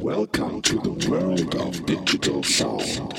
Welcome to the world of digital sound.